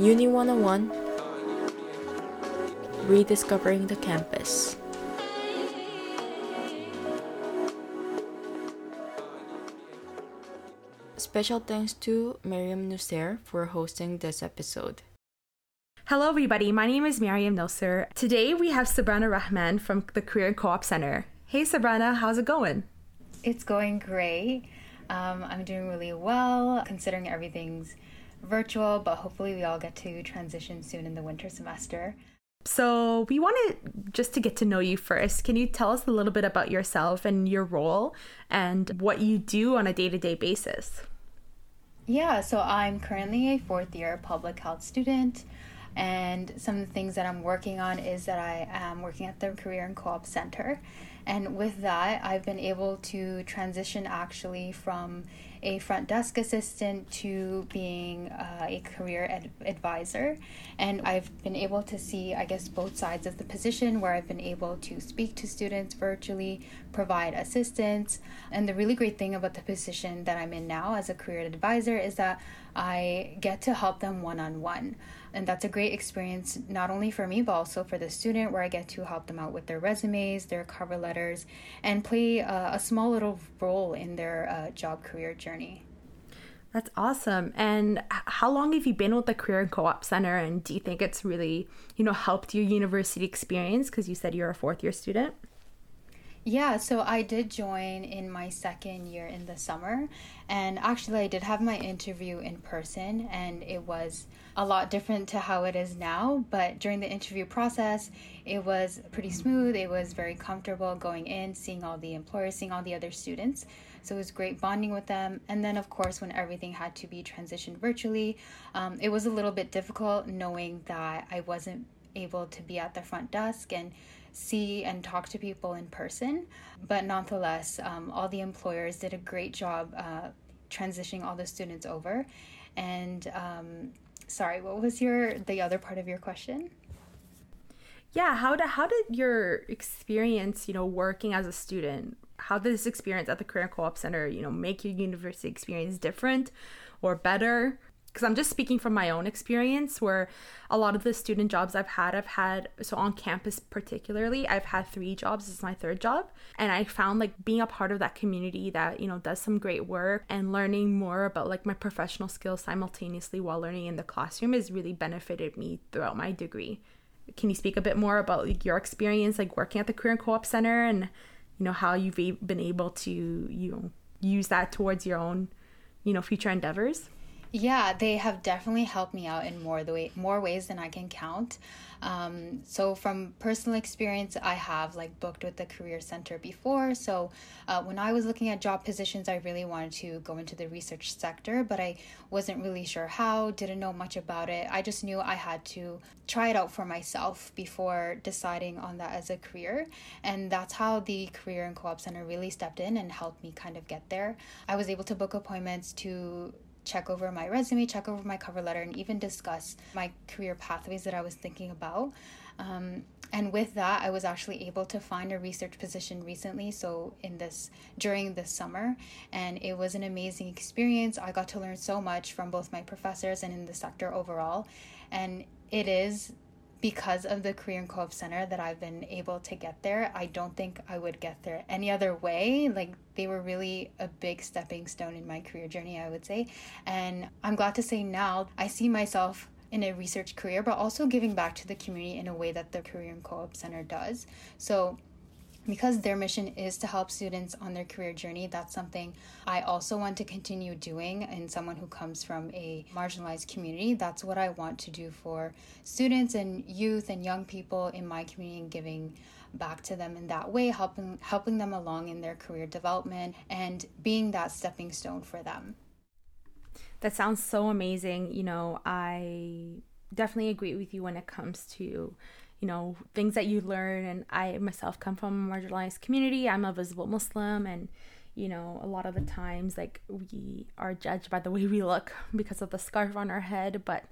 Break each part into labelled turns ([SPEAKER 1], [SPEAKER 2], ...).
[SPEAKER 1] Uni 101 Rediscovering the Campus. Special thanks to Mariam Nouser for hosting this episode.
[SPEAKER 2] Hello, everybody. My name is Mariam Nouser. Today we have Subrana Rahman from the Career Co op Center. Hey, Subrana, how's it going?
[SPEAKER 3] It's going great. Um, I'm doing really well considering everything's virtual, but hopefully we all get to transition soon in the winter semester.
[SPEAKER 2] So, we wanted just to get to know you first. Can you tell us a little bit about yourself and your role and what you do on a day to day basis?
[SPEAKER 3] Yeah, so I'm currently a fourth year public health student. And some of the things that I'm working on is that I am working at the Career and Co op Center. And with that, I've been able to transition actually from a front desk assistant to being uh, a career ad- advisor. And I've been able to see, I guess, both sides of the position where I've been able to speak to students virtually, provide assistance. And the really great thing about the position that I'm in now as a career advisor is that I get to help them one on one. And that's a great experience, not only for me, but also for the student, where I get to help them out with their resumes, their cover letters, and play uh, a small little role in their uh, job career journey.
[SPEAKER 2] That's awesome. And how long have you been with the Career and Co-op Center? And do you think it's really, you know, helped your university experience? Because you said you're a fourth year student.
[SPEAKER 3] Yeah, so I did join in my second year in the summer. And actually, I did have my interview in person, and it was a lot different to how it is now. But during the interview process, it was pretty smooth. It was very comfortable going in, seeing all the employers, seeing all the other students. So it was great bonding with them. And then, of course, when everything had to be transitioned virtually, um, it was a little bit difficult knowing that I wasn't able to be at the front desk and see and talk to people in person. But nonetheless, um, all the employers did a great job uh, transitioning all the students over. And um, sorry, what was your the other part of your question?
[SPEAKER 2] Yeah, how did how did your experience, you know, working as a student, how did this experience at the Career Co-op Center, you know, make your university experience different or better? Because I'm just speaking from my own experience where a lot of the student jobs I've had, I've had, so on campus particularly, I've had three jobs. This is my third job. And I found like being a part of that community that, you know, does some great work and learning more about like my professional skills simultaneously while learning in the classroom has really benefited me throughout my degree. Can you speak a bit more about like your experience like working at the Career and Co-op Center and, you know, how you've been able to, you know, use that towards your own, you know, future endeavors?
[SPEAKER 3] Yeah, they have definitely helped me out in more the way more ways than I can count. Um, so from personal experience, I have like booked with the career center before. So uh, when I was looking at job positions, I really wanted to go into the research sector, but I wasn't really sure how. Didn't know much about it. I just knew I had to try it out for myself before deciding on that as a career, and that's how the career and co-op center really stepped in and helped me kind of get there. I was able to book appointments to check over my resume, check over my cover letter, and even discuss my career pathways that I was thinking about. Um, and with that, I was actually able to find a research position recently. So, in this during this summer, and it was an amazing experience. I got to learn so much from both my professors and in the sector overall. And it is because of the Career and Co-op Center that I've been able to get there. I don't think I would get there any other way. Like they were really a big stepping stone in my career journey, I would say. And I'm glad to say now I see myself in a research career, but also giving back to the community in a way that the Career and Co-op Center does. So because their mission is to help students on their career journey, that's something I also want to continue doing. And someone who comes from a marginalized community, that's what I want to do for students and youth and young people in my community and giving back to them in that way, helping helping them along in their career development and being that stepping stone for them.
[SPEAKER 2] That sounds so amazing. You know, I definitely agree with you when it comes to you know things that you learn and i myself come from a marginalized community. I'm a visible muslim and you know a lot of the times like we are judged by the way we look because of the scarf on our head. But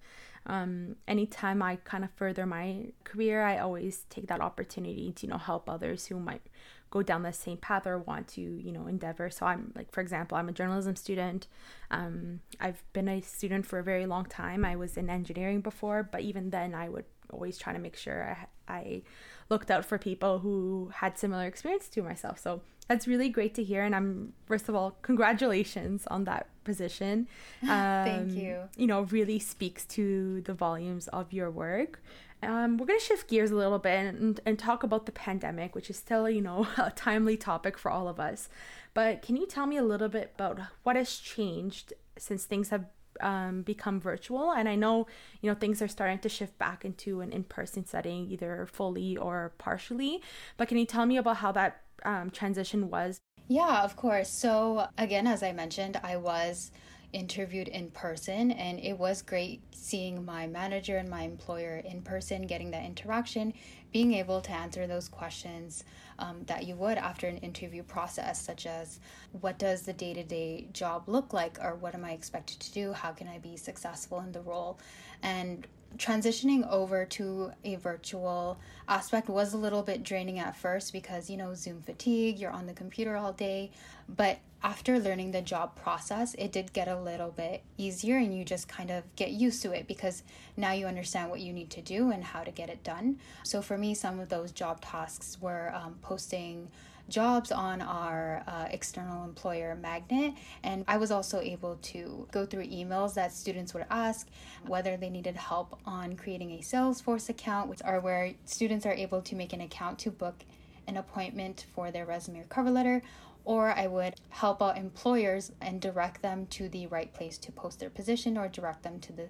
[SPEAKER 2] um, anytime i kind of further my career i always take that opportunity to you know help others who might go down the same path or want to you know endeavor. So i'm like for example i'm a journalism student. Um, i've been a student for a very long time. I was in engineering before but even then i would always try to make sure I, I looked out for people who had similar experience to myself. So that's really great to hear. And i'm first of all congratulations on that position. Um,
[SPEAKER 3] thank you.
[SPEAKER 2] you know really speaks to the volumes of your work um, we're going to shift gears a little bit and, and talk about the pandemic, which is still, you know, a timely topic for all of us. But can you tell me a little bit about what has changed since things have um, become virtual? And I know, you know, things are starting to shift back into an in person setting, either fully or partially. But can you tell me about how that um, transition was?
[SPEAKER 3] Yeah, of course. So, again, as I mentioned, I was interviewed in person and it was great seeing my manager and my employer in person getting that interaction being able to answer those questions um, that you would after an interview process such as what does the day-to-day job look like or what am i expected to do? How can i be successful in the role? And transitioning over to a virtual aspect was a little bit draining at first because you know zoom fatigue you're on the computer all day but after learning the job process it did get a little bit easier and you just kind of get used to it because now you understand what you need to do and how to get it done so for me some of those job tasks were um, posting jobs on our uh, external employer magnet. And I was also able to go through emails that students would ask whether they needed help on creating a Salesforce account, which are where students are able to make an account to book an appointment for their resume or cover letter. Or I would help out employers and direct them to the right place to post their position or direct them to the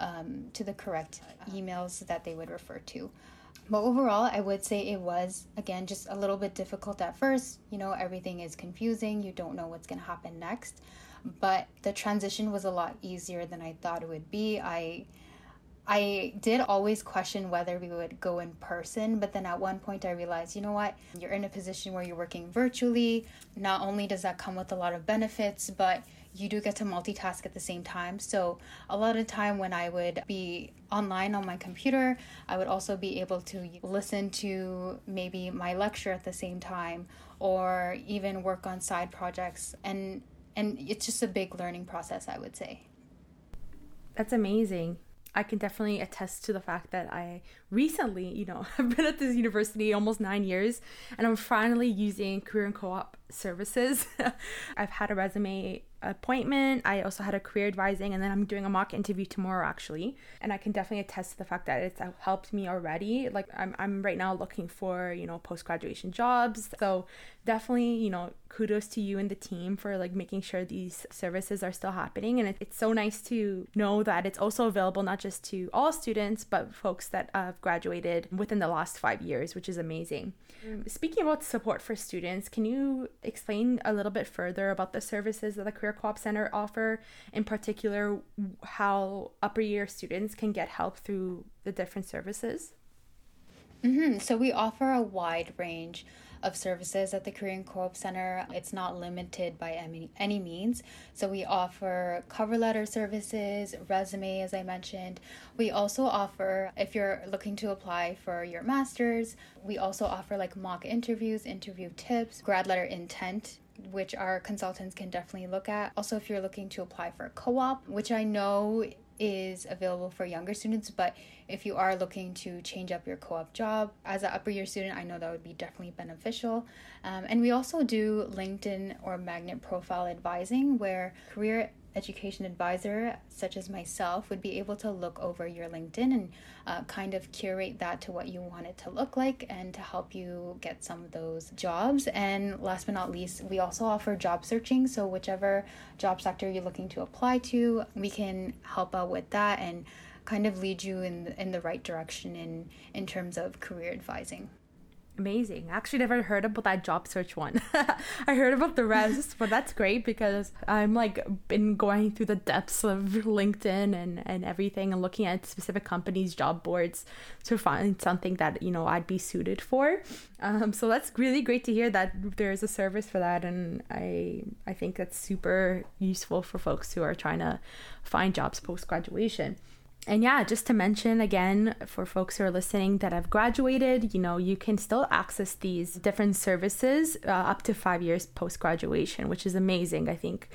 [SPEAKER 3] um, to the correct emails that they would refer to. But overall, I would say it was, again, just a little bit difficult at first. You know, everything is confusing, you don't know what's going to happen next. But the transition was a lot easier than I thought it would be. I I did always question whether we would go in person, but then at one point I realized, you know what? You're in a position where you're working virtually. Not only does that come with a lot of benefits, but you do get to multitask at the same time. So a lot of time when I would be online on my computer, I would also be able to listen to maybe my lecture at the same time or even work on side projects and and it's just a big learning process, I would say.
[SPEAKER 2] That's amazing. I can definitely attest to the fact that I recently, you know, have been at this university almost nine years and I'm finally using career and co op services. I've had a resume appointment. I also had a career advising, and then I'm doing a mock interview tomorrow actually. And I can definitely attest to the fact that it's helped me already. Like I'm, I'm right now looking for you know post graduation jobs. So definitely you know kudos to you and the team for like making sure these services are still happening. And it, it's so nice to know that it's also available not just to all students but folks that have graduated within the last five years, which is amazing. Speaking about support for students, can you explain a little bit further about the services that the Career Co op Center offer, in particular, how upper year students can get help through the different services?
[SPEAKER 3] Mm-hmm. So, we offer a wide range of services at the Career Co-op Center. It's not limited by any, any means. So we offer cover letter services, resume, as I mentioned. We also offer, if you're looking to apply for your master's, we also offer like mock interviews, interview tips, grad letter intent which our consultants can definitely look at. Also, if you're looking to apply for a co op, which I know is available for younger students, but if you are looking to change up your co op job as an upper year student, I know that would be definitely beneficial. Um, and we also do LinkedIn or magnet profile advising where career education advisor, such as myself, would be able to look over your LinkedIn and uh, kind of curate that to what you want it to look like and to help you get some of those jobs. And last but not least, we also offer job searching. So, whichever job sector you're looking to apply to, we can help out with that and kind of lead you in in the right direction in in terms of career advising
[SPEAKER 2] amazing. I actually never heard about that job search one. I heard about the rest, but that's great because I'm like been going through the depths of LinkedIn and and everything and looking at specific companies' job boards to find something that you know I'd be suited for. Um, so that's really great to hear that there's a service for that, and I I think that's super useful for folks who are trying to find jobs post graduation. And yeah, just to mention again for folks who are listening that I've graduated, you know, you can still access these different services uh, up to five years post graduation, which is amazing, I think.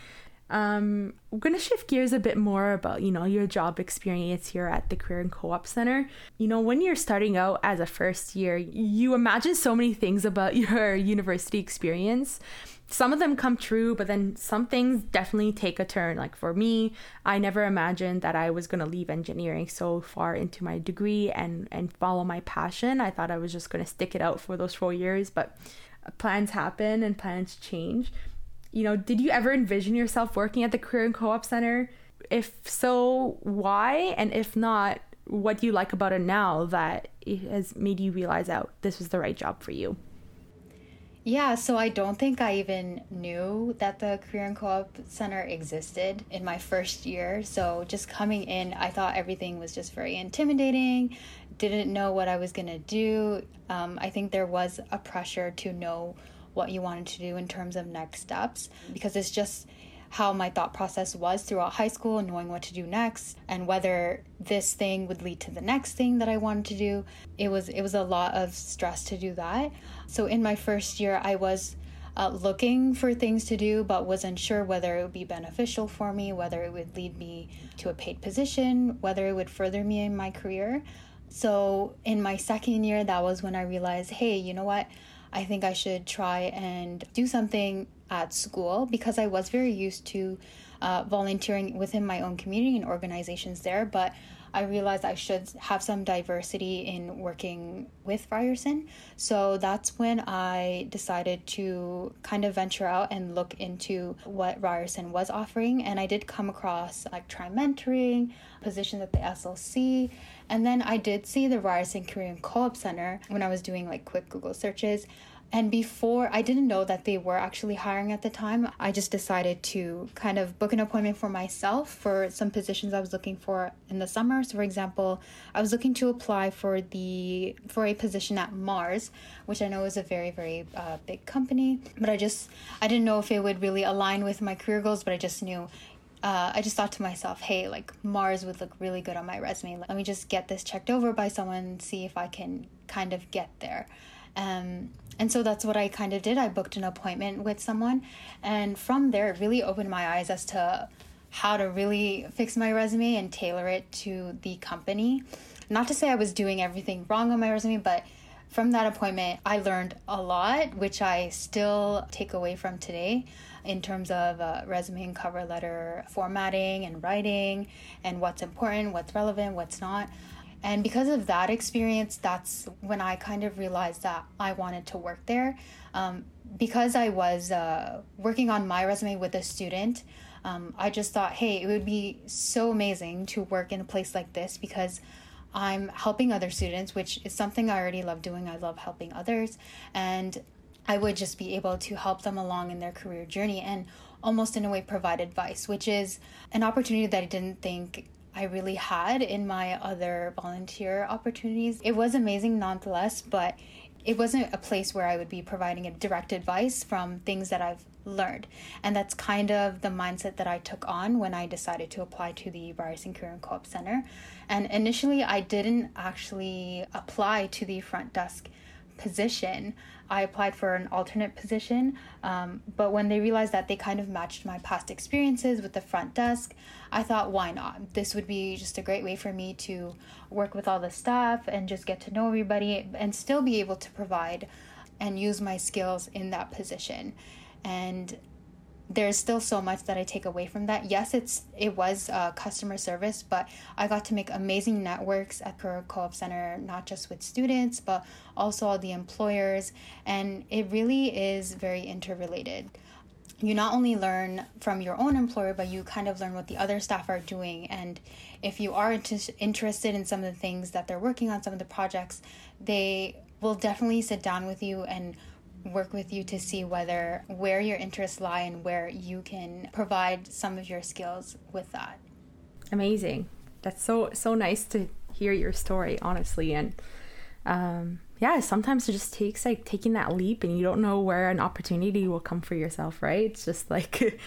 [SPEAKER 2] Um, we're going to shift gears a bit more about, you know, your job experience here at the Career and Co-op Center. You know, when you're starting out as a first year, you imagine so many things about your university experience. Some of them come true, but then some things definitely take a turn. Like for me, I never imagined that I was going to leave engineering so far into my degree and and follow my passion. I thought I was just going to stick it out for those 4 years, but plans happen and plans change you know, did you ever envision yourself working at the Career and Co-op Center? If so, why? And if not, what do you like about it now that it has made you realize out this was the right job for you?
[SPEAKER 3] Yeah, so I don't think I even knew that the Career and Co-op Center existed in my first year. So just coming in, I thought everything was just very intimidating. Didn't know what I was gonna do. Um, I think there was a pressure to know what you wanted to do in terms of next steps because it's just how my thought process was throughout high school, knowing what to do next and whether this thing would lead to the next thing that I wanted to do. It was it was a lot of stress to do that. So in my first year, I was uh, looking for things to do, but wasn't sure whether it would be beneficial for me, whether it would lead me to a paid position, whether it would further me in my career. So in my second year, that was when I realized, hey, you know what? I think I should try and do something at school because I was very used to uh, volunteering within my own community and organizations there. But I realized I should have some diversity in working with Ryerson. So that's when I decided to kind of venture out and look into what Ryerson was offering. And I did come across like Tri-Mentoring, positions at the SLC. And then I did see the Ryerson Career and Co-op Center when I was doing like quick Google searches. And before, I didn't know that they were actually hiring at the time. I just decided to kind of book an appointment for myself for some positions I was looking for in the summer. So, for example, I was looking to apply for the for a position at Mars, which I know is a very very uh, big company. But I just I didn't know if it would really align with my career goals. But I just knew uh, I just thought to myself, hey, like Mars would look really good on my resume. Let me just get this checked over by someone, see if I can kind of get there. Um, and so that's what I kind of did. I booked an appointment with someone, and from there, it really opened my eyes as to how to really fix my resume and tailor it to the company. Not to say I was doing everything wrong on my resume, but from that appointment, I learned a lot, which I still take away from today in terms of uh, resume and cover letter formatting and writing and what's important, what's relevant, what's not. And because of that experience, that's when I kind of realized that I wanted to work there. Um, because I was uh, working on my resume with a student, um, I just thought, hey, it would be so amazing to work in a place like this because I'm helping other students, which is something I already love doing. I love helping others. And I would just be able to help them along in their career journey and almost in a way provide advice, which is an opportunity that I didn't think I really had in my other volunteer opportunities. It was amazing nonetheless, but it wasn't a place where I would be providing a direct advice from things that I've learned. And that's kind of the mindset that I took on when I decided to apply to the Career and Co-op Center. And initially I didn't actually apply to the front desk position. I applied for an alternate position, um, but when they realized that they kind of matched my past experiences with the front desk, I thought, why not? This would be just a great way for me to work with all the staff and just get to know everybody and still be able to provide and use my skills in that position. And there's still so much that I take away from that. Yes, it's it was uh, customer service, but I got to make amazing networks at Career Co-op Center, not just with students, but also all the employers, and it really is very interrelated. You not only learn from your own employer, but you kind of learn what the other staff are doing. And if you are interested in some of the things that they're working on, some of the projects, they will definitely sit down with you and work with you to see whether where your interests lie and where you can provide some of your skills with that.
[SPEAKER 2] Amazing. That's so so nice to hear your story honestly and um, yeah, sometimes it just takes like taking that leap and you don't know where an opportunity will come for yourself, right? It's just like,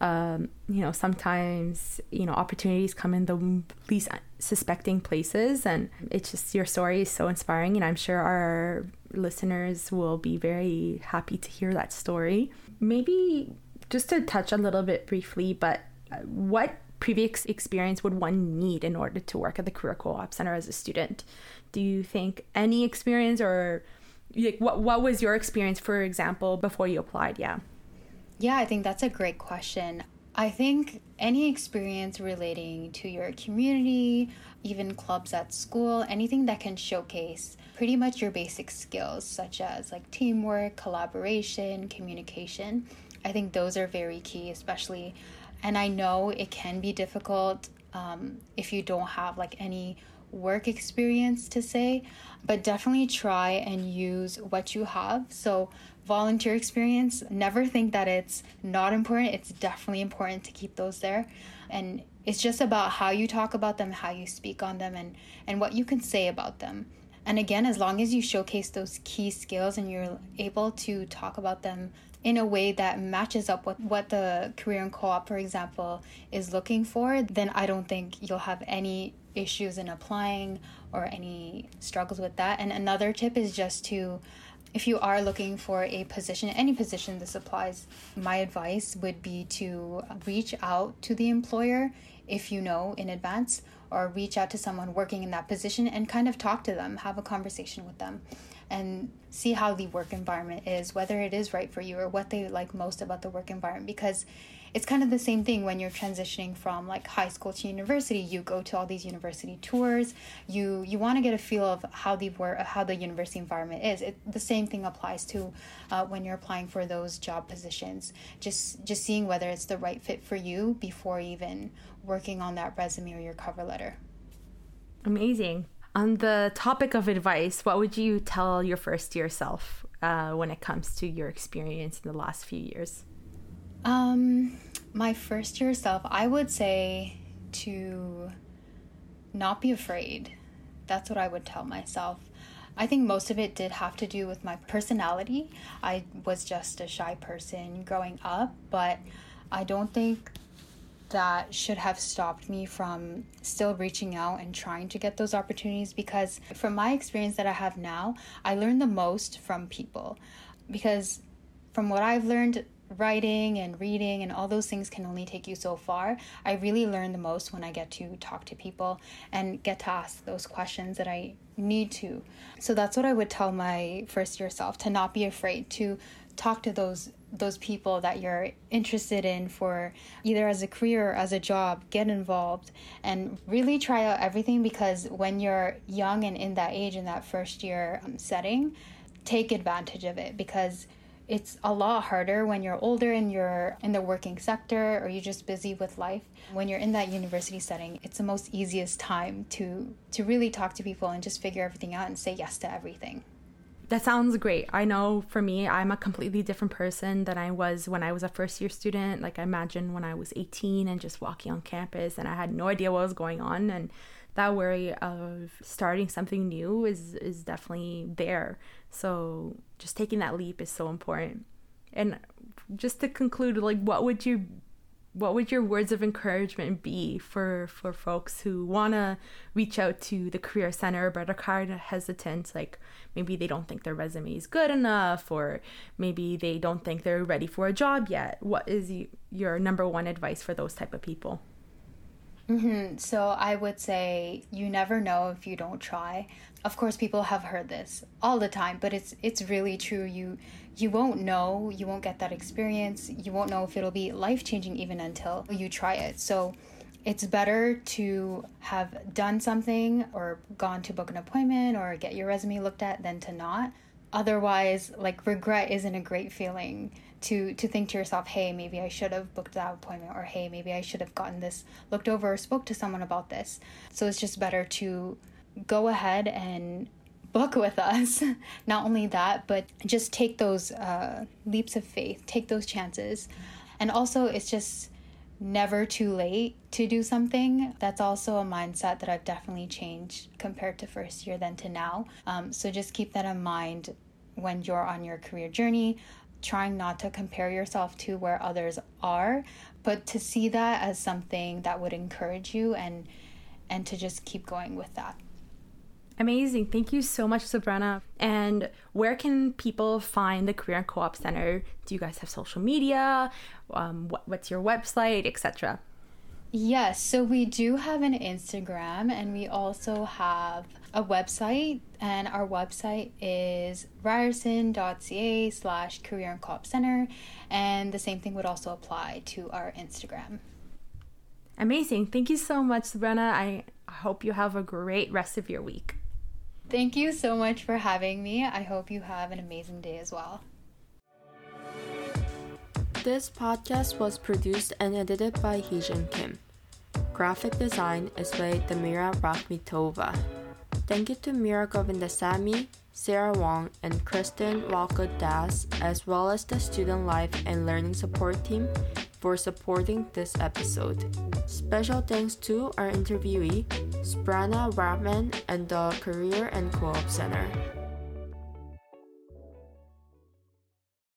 [SPEAKER 2] um, you know, sometimes, you know, opportunities come in the least suspecting places. And it's just your story is so inspiring. And I'm sure our listeners will be very happy to hear that story. Maybe just to touch a little bit briefly, but uh, what previous experience would one need in order to work at the Career Co-op Center as a student? Do you think any experience or like what what was your experience for example before you applied? Yeah.
[SPEAKER 3] Yeah, I think that's a great question. I think any experience relating to your community, even clubs at school, anything that can showcase pretty much your basic skills such as like teamwork, collaboration, communication. I think those are very key, especially and I know it can be difficult um, if you don't have like any work experience to say, but definitely try and use what you have. So, volunteer experience, never think that it's not important. It's definitely important to keep those there. And it's just about how you talk about them, how you speak on them, and, and what you can say about them. And again, as long as you showcase those key skills and you're able to talk about them in a way that matches up with what the career and co-op for example is looking for then i don't think you'll have any issues in applying or any struggles with that and another tip is just to if you are looking for a position any position this applies my advice would be to reach out to the employer if you know in advance or reach out to someone working in that position and kind of talk to them have a conversation with them and see how the work environment is, whether it is right for you or what they like most about the work environment. Because it's kind of the same thing when you're transitioning from like high school to university. You go to all these university tours. You you want to get a feel of how the work how the university environment is. It, the same thing applies to uh, when you're applying for those job positions. Just just seeing whether it's the right fit for you before even working on that resume or your cover letter.
[SPEAKER 2] Amazing. On the topic of advice, what would you tell your first year self uh, when it comes to your experience in the last few years?
[SPEAKER 3] Um, my first year self, I would say to not be afraid. That's what I would tell myself. I think most of it did have to do with my personality. I was just a shy person growing up, but I don't think that should have stopped me from still reaching out and trying to get those opportunities because from my experience that I have now, I learn the most from people. Because from what I've learned, writing and reading and all those things can only take you so far. I really learn the most when I get to talk to people and get to ask those questions that I need to. So that's what I would tell my first year self to not be afraid to talk to those those people that you're interested in for either as a career or as a job get involved and really try out everything because when you're young and in that age in that first year um, setting take advantage of it because it's a lot harder when you're older and you're in the working sector or you're just busy with life. When you're in that university setting it's the most easiest time to to really talk to people and just figure everything out and say yes to everything
[SPEAKER 2] that sounds great. I know for me, I'm a completely different person than I was when I was a first year student. Like, I imagine when I was 18 and just walking on campus and I had no idea what was going on. And that worry of starting something new is, is definitely there. So, just taking that leap is so important. And just to conclude, like, what would you what would your words of encouragement be for for folks who want to reach out to the career center? But are kind of hesitant like maybe they don't think their resume is good enough or maybe they don't think they're ready for a job yet. What is your number one advice for those type of people
[SPEAKER 3] Mm-hmm. So I would say you never know if you don't try. Of course, people have heard this all the time, but it's it's really true. You you won't know, you won't get that experience, you won't know if it'll be life changing even until you try it. So it's better to have done something or gone to book an appointment or get your resume looked at than to not. Otherwise, like regret isn't a great feeling to to think to yourself, hey, maybe I should have booked that appointment, or hey, maybe I should have gotten this looked over or spoke to someone about this. So it's just better to go ahead and book with us. Not only that, but just take those uh, leaps of faith, take those chances, and also it's just never too late to do something. That's also a mindset that I've definitely changed compared to first year then to now. Um, so just keep that in mind when you're on your career journey, trying not to compare yourself to where others are, but to see that as something that would encourage you and and to just keep going with that.
[SPEAKER 2] Amazing. Thank you so much, Sabrina. And where can people find the Career and Co-op Center? Do you guys have social media? Um, what, what's your website, etc.?
[SPEAKER 3] Yes, so we do have an Instagram and we also have a website and our website is ryerson.ca slash career and co-op center and the same thing would also apply to our Instagram.
[SPEAKER 2] Amazing. Thank you so much, Sabrina. I hope you have a great rest of your week.
[SPEAKER 3] Thank you so much for having me. I hope you have an amazing day as well.
[SPEAKER 1] This podcast was produced and edited by Heejin Kim. Graphic design is by Damira Rakhmetova. Thank you to Mira Govindasamy, Sarah Wong, and Kristin Walcott Dass, as well as the Student Life and Learning Support Team for supporting this episode. Special thanks to our interviewee, Subrana Rahman, and the Career and Co-op Center.